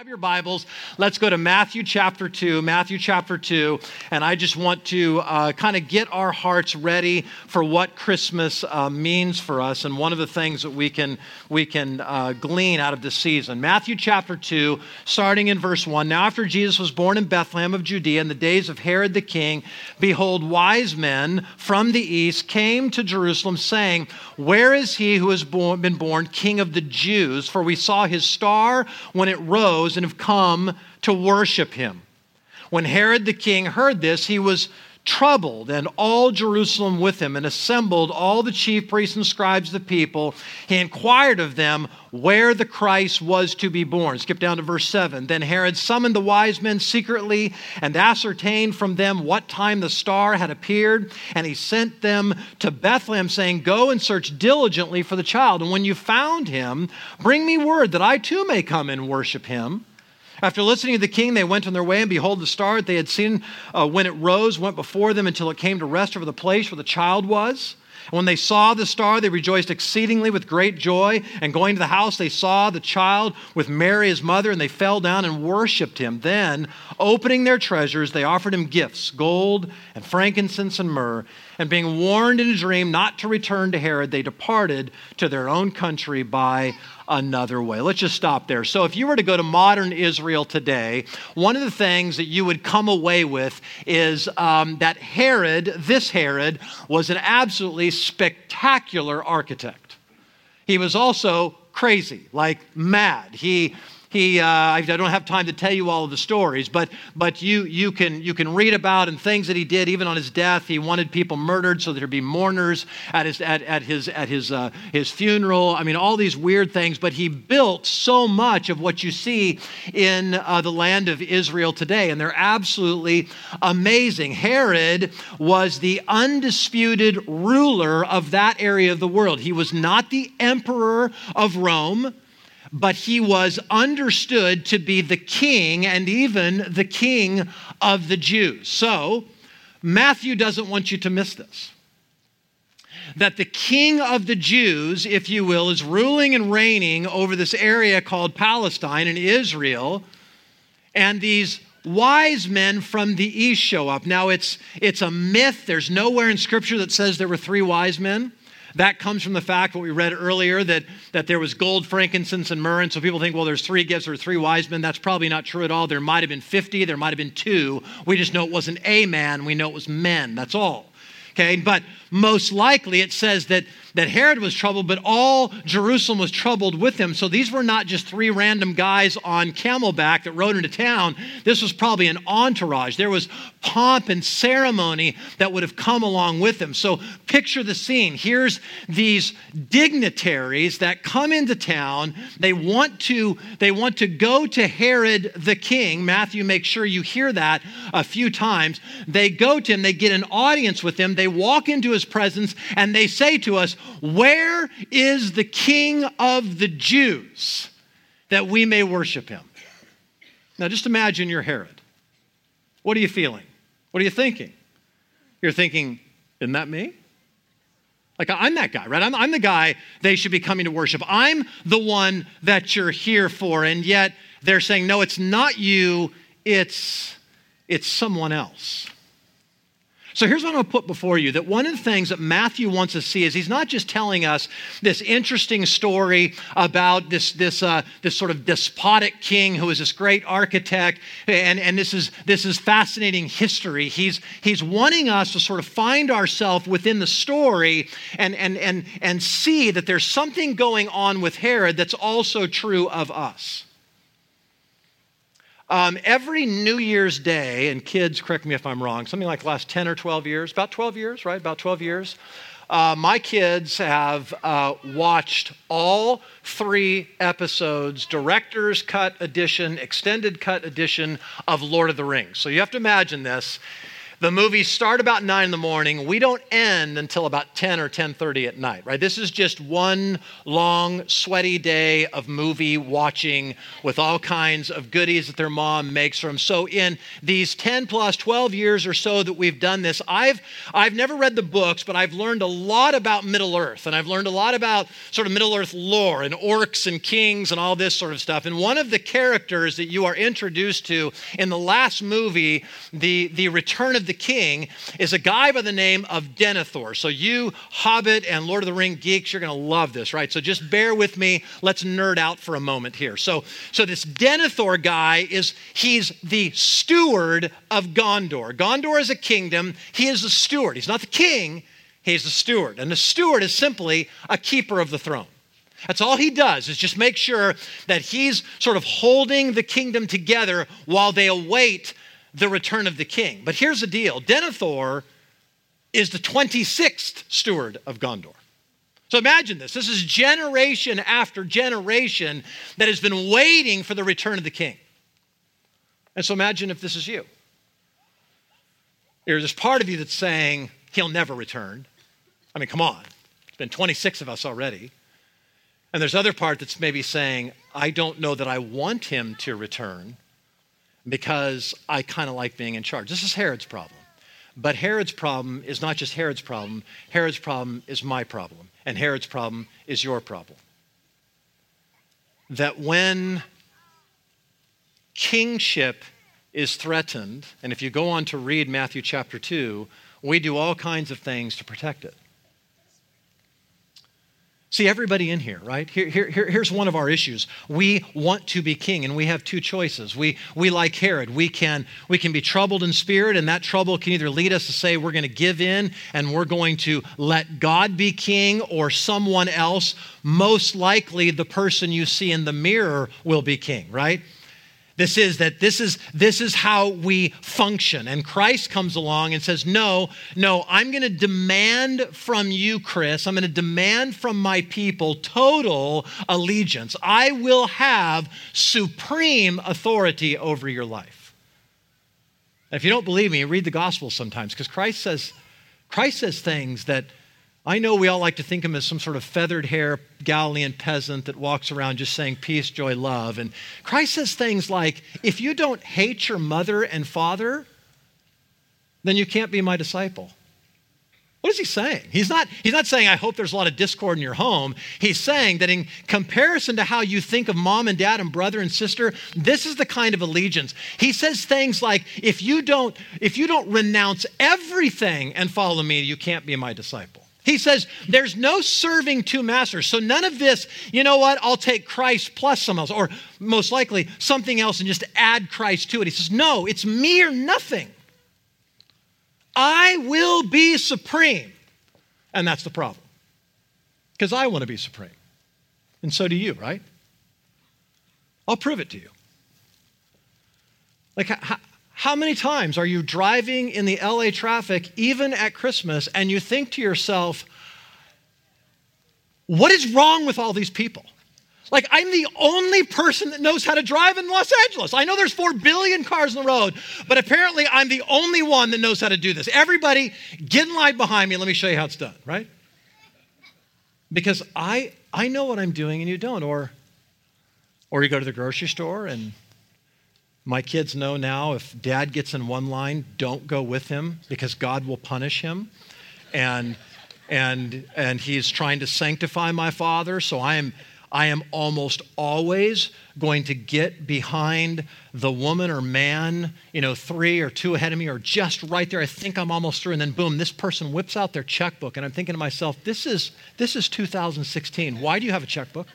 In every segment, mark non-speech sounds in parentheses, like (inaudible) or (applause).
Grab your Bibles. Let's go to Matthew chapter 2. Matthew chapter 2. And I just want to uh, kind of get our hearts ready for what Christmas uh, means for us and one of the things that we can, we can uh, glean out of this season. Matthew chapter 2, starting in verse 1. Now, after Jesus was born in Bethlehem of Judea in the days of Herod the king, behold, wise men from the east came to Jerusalem, saying, Where is he who has been born king of the Jews? For we saw his star when it rose and have come to worship him. When Herod the king heard this, he was troubled, and all Jerusalem with him, and assembled all the chief priests and scribes of the people. He inquired of them where the Christ was to be born. Skip down to verse 7. Then Herod summoned the wise men secretly and ascertained from them what time the star had appeared, and he sent them to Bethlehem, saying, Go and search diligently for the child, and when you found him, bring me word that I too may come and worship him. After listening to the king, they went on their way, and behold, the star that they had seen uh, when it rose went before them until it came to rest over the place where the child was. And when they saw the star, they rejoiced exceedingly with great joy. And going to the house, they saw the child with Mary, his mother, and they fell down and worshiped him. Then, opening their treasures, they offered him gifts gold and frankincense and myrrh. And being warned in a dream not to return to Herod, they departed to their own country by another way. Let's just stop there. So, if you were to go to modern Israel today, one of the things that you would come away with is um, that Herod, this Herod, was an absolutely spectacular architect. He was also crazy, like mad. He he, uh, I don't have time to tell you all of the stories, but, but you, you, can, you can read about and things that he did, even on his death. He wanted people murdered so there'd be mourners at his, at, at his, at his, uh, his funeral. I mean, all these weird things, but he built so much of what you see in uh, the land of Israel today, and they're absolutely amazing. Herod was the undisputed ruler of that area of the world. He was not the emperor of Rome but he was understood to be the king and even the king of the Jews. So, Matthew doesn't want you to miss this. That the king of the Jews, if you will, is ruling and reigning over this area called Palestine and Israel, and these wise men from the east show up. Now, it's, it's a myth. There's nowhere in Scripture that says there were three wise men. That comes from the fact, what we read earlier, that, that there was gold, frankincense, and myrrh. And so people think, well, there's three gifts or three wise men. That's probably not true at all. There might have been 50, there might have been two. We just know it wasn't a man, we know it was men. That's all. Okay, but most likely it says that that Herod was troubled, but all Jerusalem was troubled with him. So these were not just three random guys on camelback that rode into town. This was probably an entourage. There was pomp and ceremony that would have come along with them. So picture the scene. Here's these dignitaries that come into town. They want to they want to go to Herod the king. Matthew makes sure you hear that a few times. They go to him, they get an audience with him. They walk into his presence and they say to us, where is the King of the Jews that we may worship him? Now, just imagine you're Herod. What are you feeling? What are you thinking? You're thinking, isn't that me? Like, I'm that guy, right? I'm, I'm, the guy they should be coming to worship. I'm the one that you're here for. And yet they're saying, no, it's not you, it's, it's someone else. So here's what I'm going to put before you that one of the things that Matthew wants to see is he's not just telling us this interesting story about this, this, uh, this sort of despotic king who is this great architect, and, and this, is, this is fascinating history. He's, he's wanting us to sort of find ourselves within the story and, and, and, and see that there's something going on with Herod that's also true of us. Um, every New Year's Day, and kids, correct me if I'm wrong, something like last 10 or 12 years, about 12 years, right? About 12 years. Uh, my kids have uh, watched all three episodes, director's cut edition, extended cut edition of Lord of the Rings. So you have to imagine this. The movies start about 9 in the morning. We don't end until about 10 or 10:30 at night, right? This is just one long sweaty day of movie watching with all kinds of goodies that their mom makes for them. So in these 10 plus 12 years or so that we've done this, I've I've never read the books, but I've learned a lot about Middle Earth and I've learned a lot about sort of Middle Earth lore and orcs and kings and all this sort of stuff. And one of the characters that you are introduced to in the last movie, the the Return of the The king is a guy by the name of Denethor. So, you Hobbit and Lord of the Ring geeks, you're going to love this, right? So, just bear with me. Let's nerd out for a moment here. So, so this Denethor guy is he's the steward of Gondor. Gondor is a kingdom. He is the steward. He's not the king. He's the steward. And the steward is simply a keeper of the throne. That's all he does is just make sure that he's sort of holding the kingdom together while they await the return of the king. But here's the deal Denethor is the 26th steward of Gondor. So imagine this. This is generation after generation that has been waiting for the return of the king. And so imagine if this is you. There's this part of you that's saying, he'll never return. I mean, come on. It's been 26 of us already. And there's other part that's maybe saying, I don't know that I want him to return because I kind of like being in charge. This is Herod's problem. But Herod's problem is not just Herod's problem, Herod's problem is my problem, and Herod's problem is your problem. That when kingship is threatened, and if you go on to read Matthew chapter 2, we do all kinds of things to protect it. See, everybody in here, right? Here, here, here's one of our issues. We want to be king, and we have two choices. We, we like Herod. We can, we can be troubled in spirit, and that trouble can either lead us to say we're going to give in and we're going to let God be king, or someone else, most likely the person you see in the mirror, will be king, right? This is that this is this is how we function. And Christ comes along and says, "No, no, I'm going to demand from you, Chris. I'm going to demand from my people total allegiance. I will have supreme authority over your life." And if you don't believe me, read the gospel sometimes because Christ says Christ says things that I know we all like to think of him as some sort of feathered hair Galilean peasant that walks around just saying peace, joy, love. And Christ says things like, if you don't hate your mother and father, then you can't be my disciple. What is he saying? He's not, he's not saying, I hope there's a lot of discord in your home. He's saying that in comparison to how you think of mom and dad and brother and sister, this is the kind of allegiance. He says things like, if you don't, if you don't renounce everything and follow me, you can't be my disciple. He says there's no serving two masters. So none of this, you know what, I'll take Christ plus some else, or most likely something else and just add Christ to it. He says, no, it's me or nothing. I will be supreme. And that's the problem. Because I want to be supreme. And so do you, right? I'll prove it to you. Like, how, how many times are you driving in the LA traffic, even at Christmas, and you think to yourself, what is wrong with all these people? Like, I'm the only person that knows how to drive in Los Angeles. I know there's 4 billion cars on the road, but apparently I'm the only one that knows how to do this. Everybody, get in line behind me let me show you how it's done, right? Because I, I know what I'm doing and you don't. Or, or you go to the grocery store and my kids know now if dad gets in one line, don't go with him because God will punish him. And and and he's trying to sanctify my father, so I am I am almost always going to get behind the woman or man, you know, three or two ahead of me, or just right there. I think I'm almost through, and then boom, this person whips out their checkbook, and I'm thinking to myself, this is this is 2016. Why do you have a checkbook?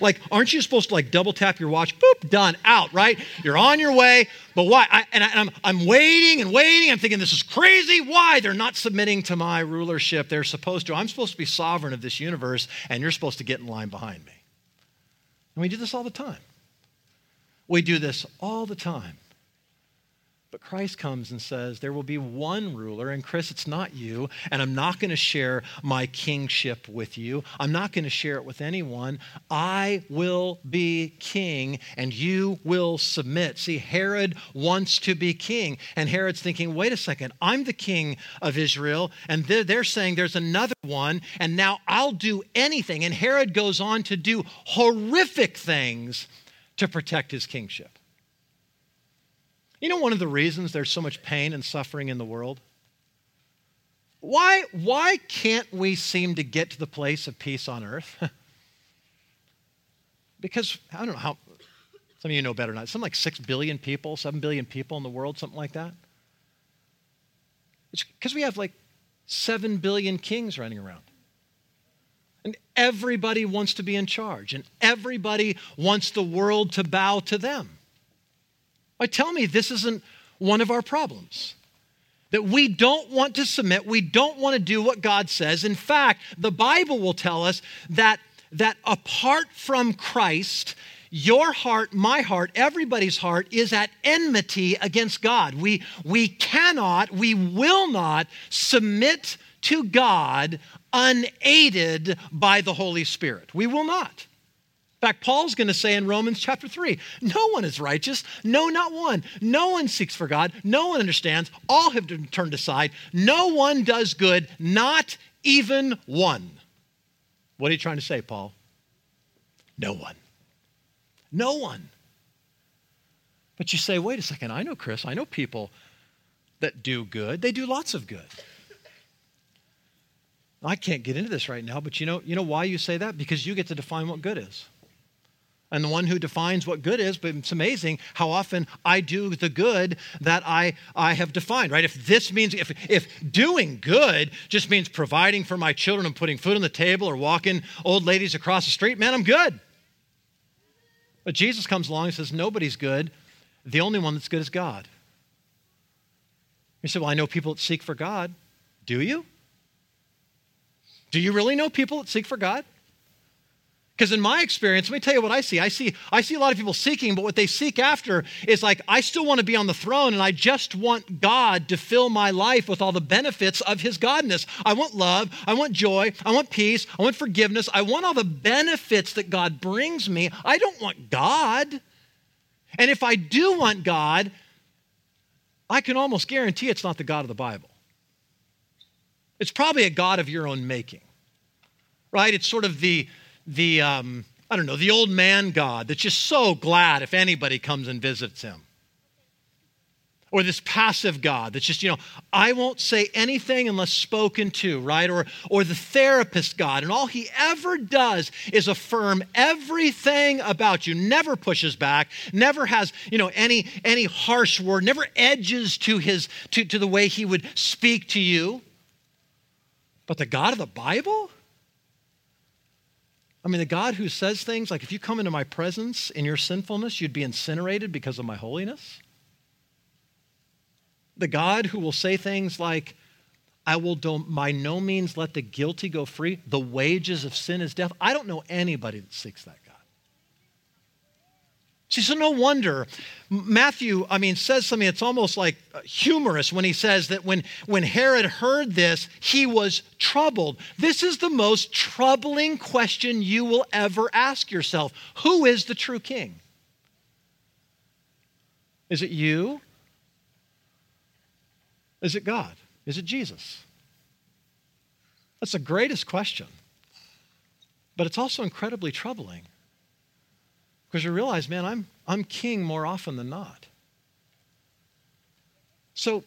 Like, aren't you supposed to like double tap your watch? Boop, done, out, right? You're on your way. But why? I, and I, I'm, I'm waiting and waiting. I'm thinking, this is crazy. Why? They're not submitting to my rulership. They're supposed to. I'm supposed to be sovereign of this universe, and you're supposed to get in line behind me. And we do this all the time. We do this all the time. But Christ comes and says, There will be one ruler, and Chris, it's not you, and I'm not going to share my kingship with you. I'm not going to share it with anyone. I will be king, and you will submit. See, Herod wants to be king, and Herod's thinking, Wait a second, I'm the king of Israel, and they're, saying there's another one, and now I'll do anything. And Herod goes on to do horrific things to protect his kingship. You know, one of the reasons there's so much pain and suffering in the world? Why, why can't we seem to get to the place of peace on earth? (laughs) because, I don't know how, some of you know better than not, something like 6 billion people, 7 billion people in the world, something like that. It's because we have like 7 billion kings running around. And everybody wants to be in charge, and everybody wants the world to bow to them. Why, tell me this isn't one of our problems. That we don't want to submit, we don't want to do what God says. In fact, the Bible will tell us that, that apart from Christ, your heart, my heart, everybody's heart is at enmity against God. We, we cannot, we will not submit to God unaided by the Holy Spirit. We will not. In fact, Paul's going to say in Romans chapter 3 no one is righteous, no, not one. No one seeks for God, no one understands, all have turned aside, no one does good, not even one. What are you trying to say, Paul? No one. No one. But you say, wait a second, I know Chris, I know people that do good, they do lots of good. I can't get into this right now, but you know, you know why you say that? Because you get to define what good is and the one who defines what good is, but it's amazing how often I do the good that I, I have defined, right? If this means, if, if doing good just means providing for my children and putting food on the table or walking old ladies across the street, man, I'm good. But Jesus comes along and says, nobody's good. The only one that's good is God. You say, well, I know people that seek for God. Do you? Do you really know people that seek for God? Because in my experience, let me tell you what I see. I see I see a lot of people seeking, but what they seek after is like I still want to be on the throne and I just want God to fill my life with all the benefits of his godness. I want love, I want joy, I want peace, I want forgiveness. I want all the benefits that God brings me. I don't want God. And if I do want God, I can almost guarantee it's not the God of the Bible. It's probably a God of your own making. Right? It's sort of the the, um, I don't know, the old man God that's just so glad if anybody comes and visits him. Or this passive God that's just, you know, I won't say anything unless spoken to, right? Or, or the therapist God, and all he ever does is affirm everything about you, never pushes back, never has, you know, any, any harsh word, never edges to, his, to, to the way he would speak to you. But the God of the Bible? I mean, the God who says things like, if you come into my presence in your sinfulness, you'd be incinerated because of my holiness. The God who will say things like, I will by no means let the guilty go free. The wages of sin is death. I don't know anybody that seeks that God. See, so no wonder Matthew, I mean, says something that's almost like uh, humorous when he says that when, when Herod heard this, he was troubled. This is the most troubling question you will ever ask yourself Who is the true king? Is it you? Is it God? Is it Jesus? That's the greatest question. But it's also incredibly troubling because you realize, man, I'm, I'm king more often than not. So,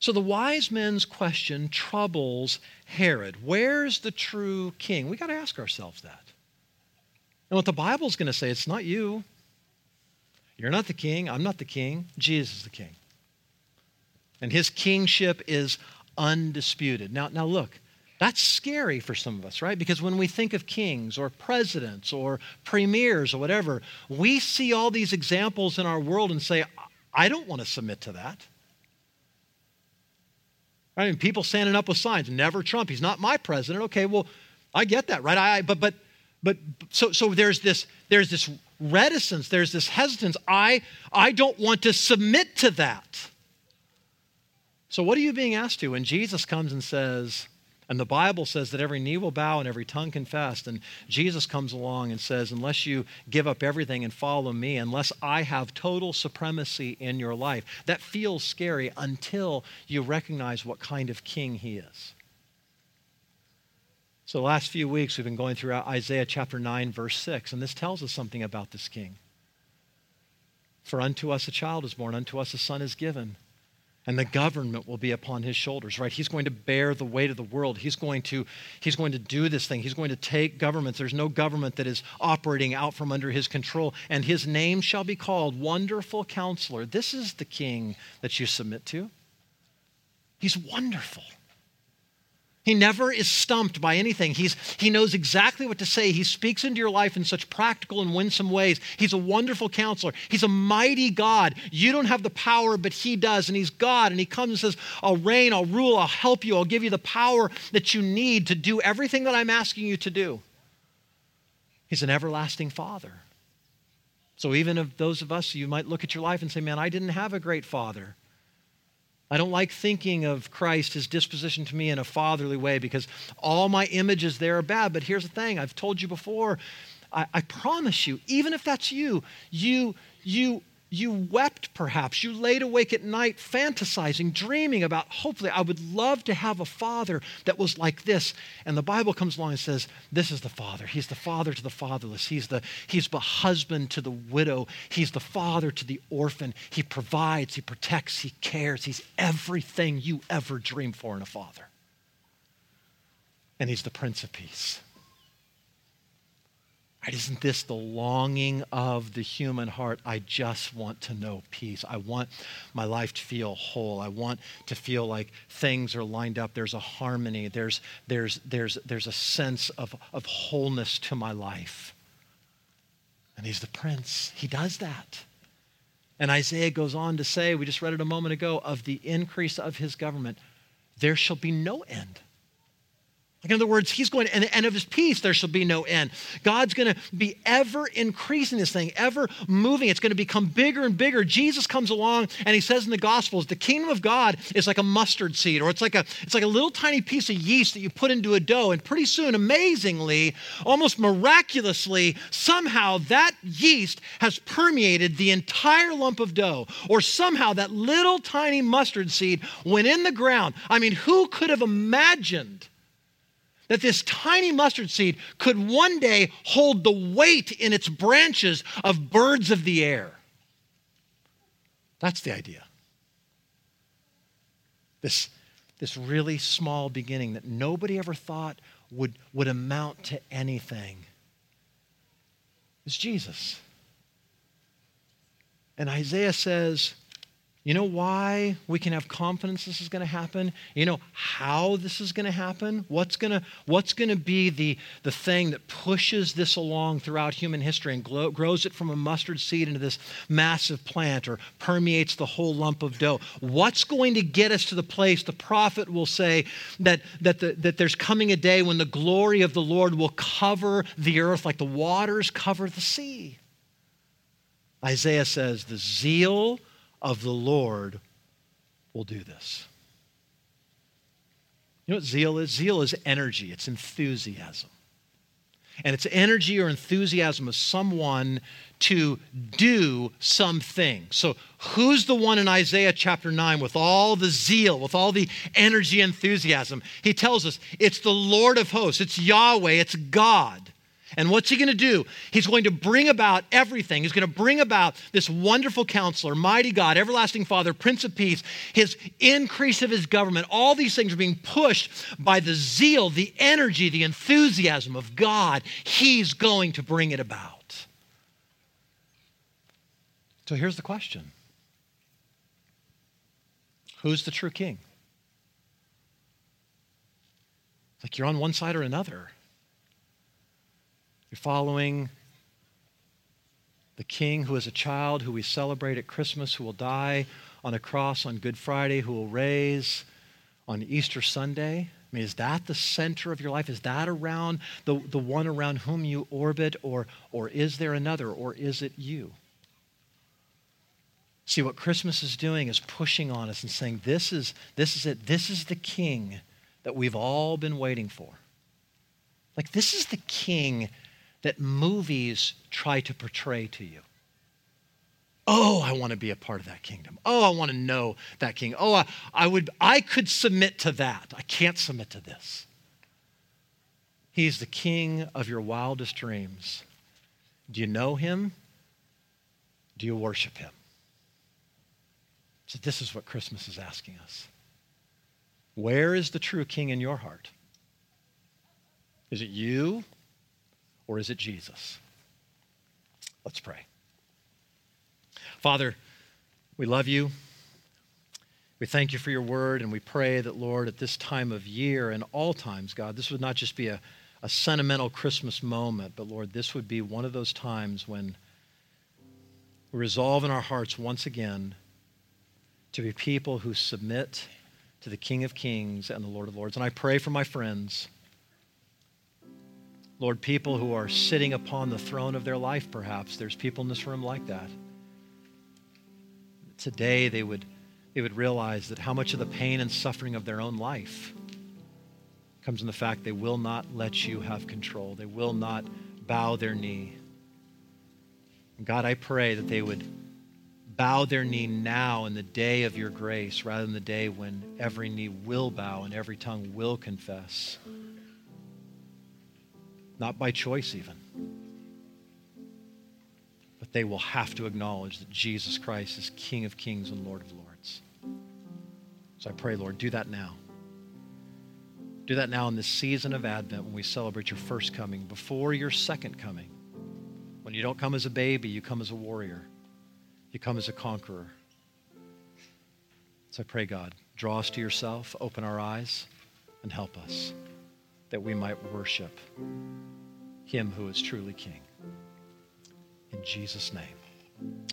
so the wise men's question troubles Herod. Where's the true king? We got to ask ourselves that. And what the Bible's going to say, it's not you. You're not the king. I'm not the king. Jesus is the king. And his kingship is undisputed. Now, now look, that's scary for some of us, right? Because when we think of kings or presidents or premiers or whatever, we see all these examples in our world and say, I don't want to submit to that. I mean, people standing up with signs, never Trump, he's not my president. Okay, well, I get that, right? I, but, but, but, so, so there's this, there's this reticence, there's this hesitance. I, I don't want to submit to that. So, what are you being asked to when Jesus comes and says, and the Bible says that every knee will bow and every tongue confess. And Jesus comes along and says, Unless you give up everything and follow me, unless I have total supremacy in your life, that feels scary until you recognize what kind of king he is. So, the last few weeks, we've been going through Isaiah chapter 9, verse 6, and this tells us something about this king. For unto us a child is born, unto us a son is given and the government will be upon his shoulders right? He's going to bear the weight of the world. He's going to he's going to do this thing. He's going to take governments. There's no government that is operating out from under his control and his name shall be called wonderful counselor. This is the king that you submit to. He's wonderful he never is stumped by anything. He's, he knows exactly what to say. He speaks into your life in such practical and winsome ways. He's a wonderful counselor. He's a mighty God. You don't have the power, but He does. And He's God. And He comes and says, I'll reign, I'll rule, I'll help you, I'll give you the power that you need to do everything that I'm asking you to do. He's an everlasting Father. So even of those of us, you might look at your life and say, Man, I didn't have a great father. I don't like thinking of Christ, his disposition to me in a fatherly way because all my images there are bad. But here's the thing I've told you before. I, I promise you, even if that's you, you, you you wept, perhaps. You laid awake at night fantasizing, dreaming about, hopefully, I would love to have a father that was like this. And the Bible comes along and says, This is the father. He's the father to the fatherless. He's the, he's the husband to the widow. He's the father to the orphan. He provides, he protects, he cares. He's everything you ever dreamed for in a father. And he's the Prince of Peace. Right? Isn't this the longing of the human heart? I just want to know peace. I want my life to feel whole. I want to feel like things are lined up. There's a harmony. There's, there's, there's, there's a sense of, of wholeness to my life. And he's the prince. He does that. And Isaiah goes on to say, we just read it a moment ago, of the increase of his government, there shall be no end. Like in other words, he's going to, and, and of his peace there shall be no end. God's going to be ever increasing this thing, ever moving. It's going to become bigger and bigger. Jesus comes along and he says in the Gospels, the kingdom of God is like a mustard seed, or it's like a it's like a little tiny piece of yeast that you put into a dough, and pretty soon, amazingly, almost miraculously, somehow that yeast has permeated the entire lump of dough, or somehow that little tiny mustard seed went in the ground. I mean, who could have imagined? That this tiny mustard seed could one day hold the weight in its branches of birds of the air. That's the idea. This, this really small beginning that nobody ever thought would, would amount to anything is Jesus. And Isaiah says, you know why we can have confidence this is going to happen? You know how this is going to happen? What's going to what's going to be the, the thing that pushes this along throughout human history and glow, grows it from a mustard seed into this massive plant or permeates the whole lump of dough? What's going to get us to the place the prophet will say that, that, the, that there's coming a day when the glory of the Lord will cover the earth like the waters cover the sea? Isaiah says, the zeal of the Lord will do this. You know what zeal is? Zeal is energy, it's enthusiasm. And it's energy or enthusiasm of someone to do something. So, who's the one in Isaiah chapter 9 with all the zeal, with all the energy, enthusiasm? He tells us it's the Lord of hosts, it's Yahweh, it's God. And what's he going to do? He's going to bring about everything. He's going to bring about this wonderful counselor, mighty God, everlasting Father, Prince of Peace, his increase of his government. All these things are being pushed by the zeal, the energy, the enthusiasm of God. He's going to bring it about. So here's the question Who's the true king? Like you're on one side or another. You're following the King who is a child, who we celebrate at Christmas, who will die on a cross on Good Friday, who will raise on Easter Sunday. I mean, is that the center of your life? Is that around the, the one around whom you orbit, or, or is there another, or is it you? See, what Christmas is doing is pushing on us and saying, This is, this is it. This is the king that we've all been waiting for. Like, this is the king that movies try to portray to you. Oh, I want to be a part of that kingdom. Oh, I want to know that king. Oh, I, I would I could submit to that. I can't submit to this. He's the king of your wildest dreams. Do you know him? Do you worship him? So this is what Christmas is asking us. Where is the true king in your heart? Is it you or is it Jesus? Let's pray. Father, we love you. We thank you for your word, and we pray that, Lord, at this time of year and all times, God, this would not just be a, a sentimental Christmas moment, but, Lord, this would be one of those times when we resolve in our hearts once again to be people who submit to the King of Kings and the Lord of Lords. And I pray for my friends Lord, people who are sitting upon the throne of their life, perhaps. There's people in this room like that. Today, they would, they would realize that how much of the pain and suffering of their own life comes in the fact they will not let you have control. They will not bow their knee. God, I pray that they would bow their knee now in the day of your grace rather than the day when every knee will bow and every tongue will confess not by choice even. But they will have to acknowledge that Jesus Christ is King of kings and Lord of lords. So I pray, Lord, do that now. Do that now in this season of Advent when we celebrate your first coming, before your second coming. When you don't come as a baby, you come as a warrior, you come as a conqueror. So I pray, God, draw us to yourself, open our eyes, and help us that we might worship him who is truly King. In Jesus' name,